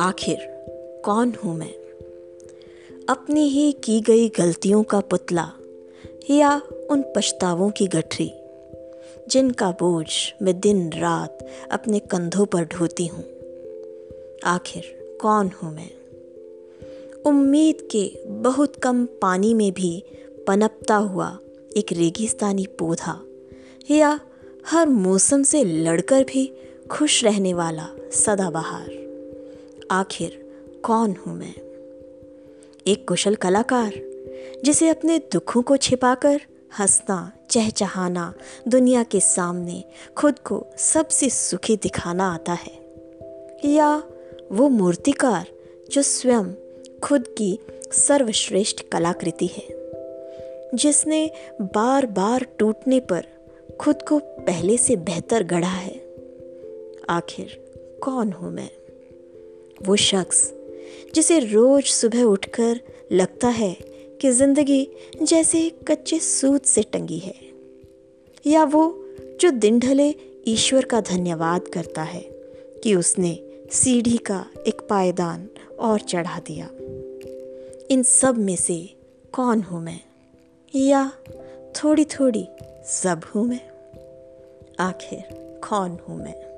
आखिर कौन हूँ मैं? अपनी ही की गई गलतियों का पुतला या उन पछतावों की गठरी, जिनका बोझ मैं दिन रात अपने कंधों पर ढोती हूँ। आखिर कौन हूँ मैं? उम्मीद के बहुत कम पानी में भी पनपता हुआ एक रेगिस्तानी पौधा या हर मौसम से लड़कर भी खुश रहने वाला सदाबहार। आखिर कौन हूँ मैं? एक कुशल कलाकार, जिसे अपने दुखों को छिपाकर हंसना, चहचहाना, दुनिया के सामने खुद को सबसे सुखी दिखाना आता है। या वो मूर्तिकार जो स्वयं खुद की सर्वश्रेष्ठ कलाकृति है, जिसने बार बार टूटने पर खुद को पहले से बेहतर गढ़ा है। आखिर कौन हूँ मैं? वो शख्स, जिसे रोज सुबह उठकर लगता है कि ज़िंदगी जैसे कच्चे सूत से टंगी है, या वो जो दिन ढले ईश्वर का धन्यवाद करता है कि उसने सीढ़ी का एक पायदान और चढ़ा दिया। इन सब में से कौन हूँ मैं? या थोड़ी थोड़ी सब हूँ मैं? आखिर कौन हूँ मैं?